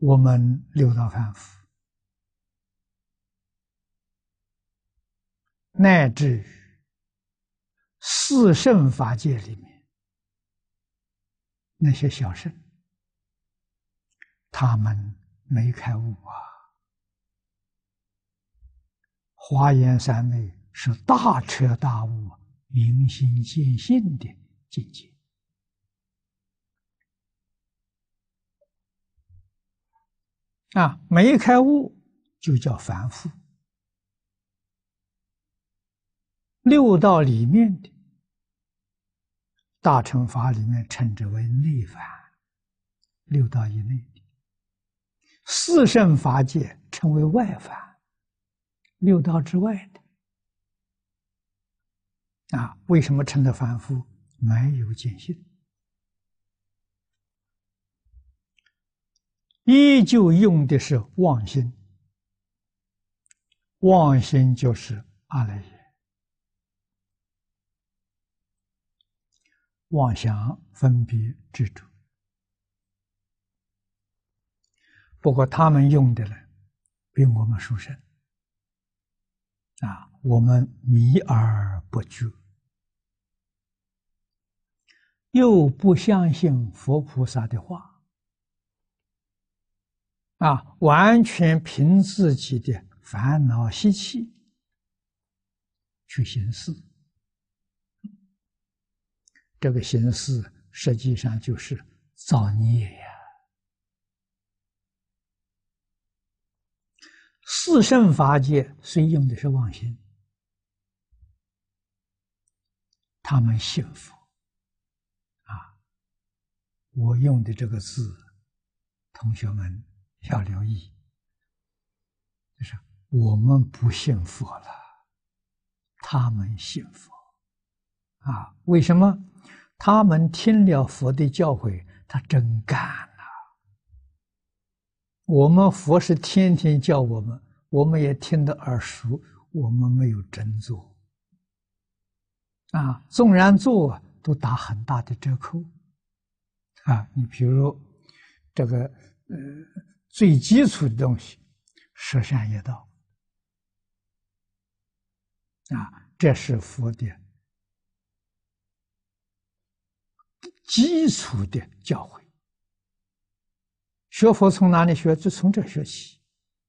我们六道凡夫，乃至四圣法界里面那些小圣，他们没开悟啊。华严三昧是大彻大悟、明心见性的境界。啊，没开悟就叫凡夫。六道里面的大乘法里面称之为内凡，六道以内的四圣法界称为外凡，六道之外的。啊，为什么称的凡夫？没有见性。依旧用的是妄心，妄心就是阿赖耶，妄想分别执着。不过他们用的呢，比我们殊胜啊！我们迷而不觉，又不相信佛菩萨的话。啊，完全凭自己的烦恼习气去行事，这个行事实际上就是造孽呀。四圣法界虽用的是妄心，他们信佛啊。我用的这个字，同学们。要留意，就是我们不信佛了，他们信佛，啊，为什么？他们听了佛的教诲，他真干了。我们佛是天天教我们，我们也听得耳熟，我们没有真做，啊，纵然做，都打很大的折扣，啊，你比如这个，呃。最基础的东西，十善业道啊，这是佛的基础的教诲。学佛从哪里学？就从这学习。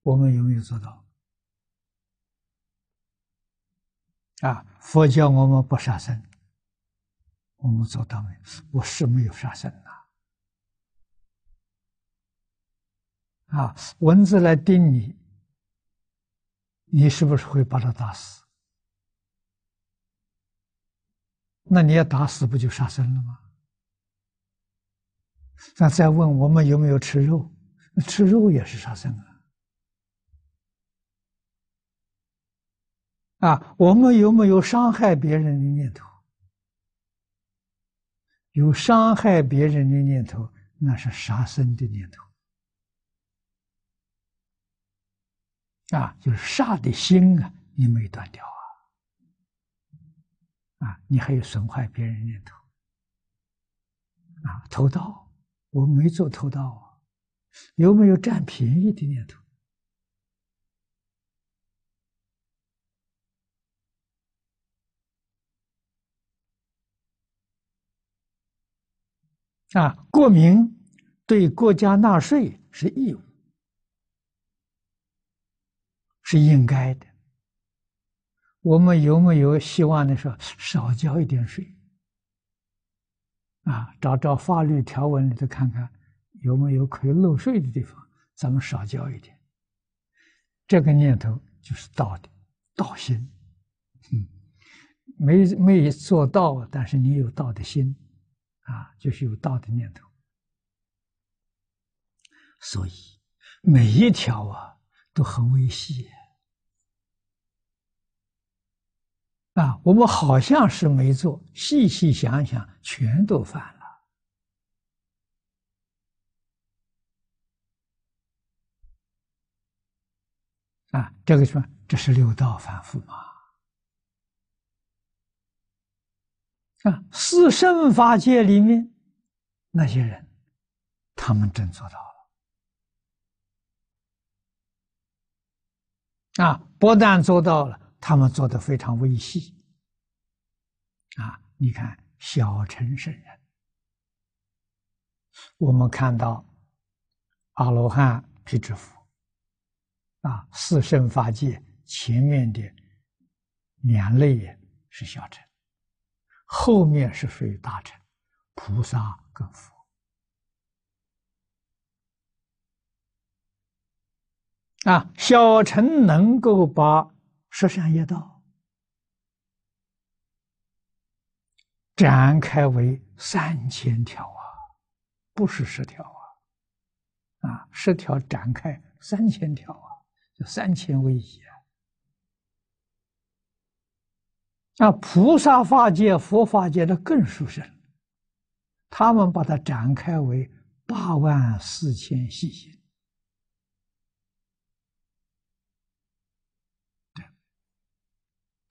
我们有没有做到？啊，佛教我们不杀生，我们做到没有？我是没有杀生呐。啊，啊蚊子来叮你，你是不是会把它打死？那你要打死，不就杀生了吗？那再问我们有没有吃肉？吃肉也是杀生啊！啊，我们有没有伤害别人的念头？有伤害别人的念头，那是杀生的念头。啊，就是杀的心啊，你没断掉啊！啊，你还有损坏别人念头啊，偷盗，我没做偷盗啊，有没有占便宜的念头？啊，国民对国家纳税是义务。是应该的。我们有没有希望的说少交一点税？啊，找找法律条文里头看看有没有可以漏税的地方，咱们少交一点。这个念头就是道的道心，嗯，没没做到，但是你有道的心，啊，就是有道的念头。所以每一条啊都很微细。我们好像是没做，细细想想，全都犯了。啊，这个说这是六道反复嘛？啊，四圣法界里面那些人，他们真做到了。啊，不但做到了，他们做的非常微细。啊，你看小乘圣人，我们看到阿罗汉、辟支佛，啊，四圣法界前面的两类是小乘，后面是属于大乘，菩萨跟佛。啊，小乘能够把十善业道展开为三千条啊，不是十条啊，啊，十条展开三千条啊，就三千位一啊。那菩萨法界、佛法界的更殊胜，他们把它展开为八万四千细心。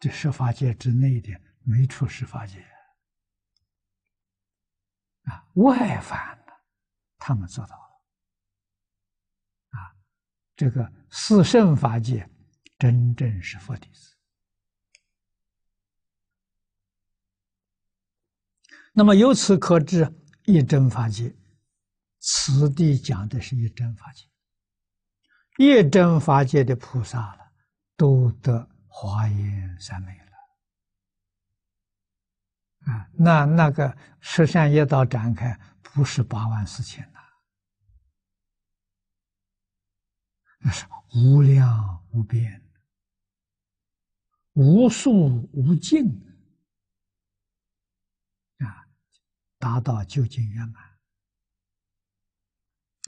这十法界之内的没出十法界啊，外凡的他们做到了啊，这个四圣法界真正是佛弟子。那么由此可知，一真法界，此地讲的是一真法界，一真法界的菩萨了，都得。华严三昧了啊！那那个十善业道展开，不是八万四千呐，那是无量无边、无数无尽啊，达到究竟圆满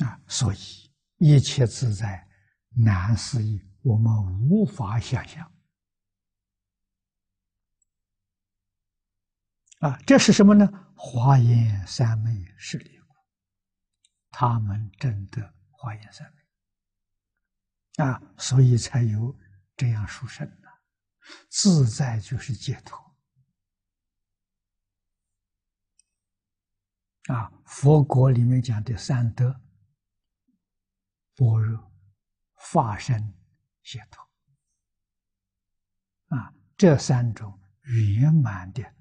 啊！所以一切自在难思议，我们无法想象。啊，这是什么呢？华严三昧是离苦，他们真的华严三昧啊，所以才有这样殊胜的自在，就是解脱啊。佛国里面讲的三德：般若、法身、解脱啊，这三种圆满的。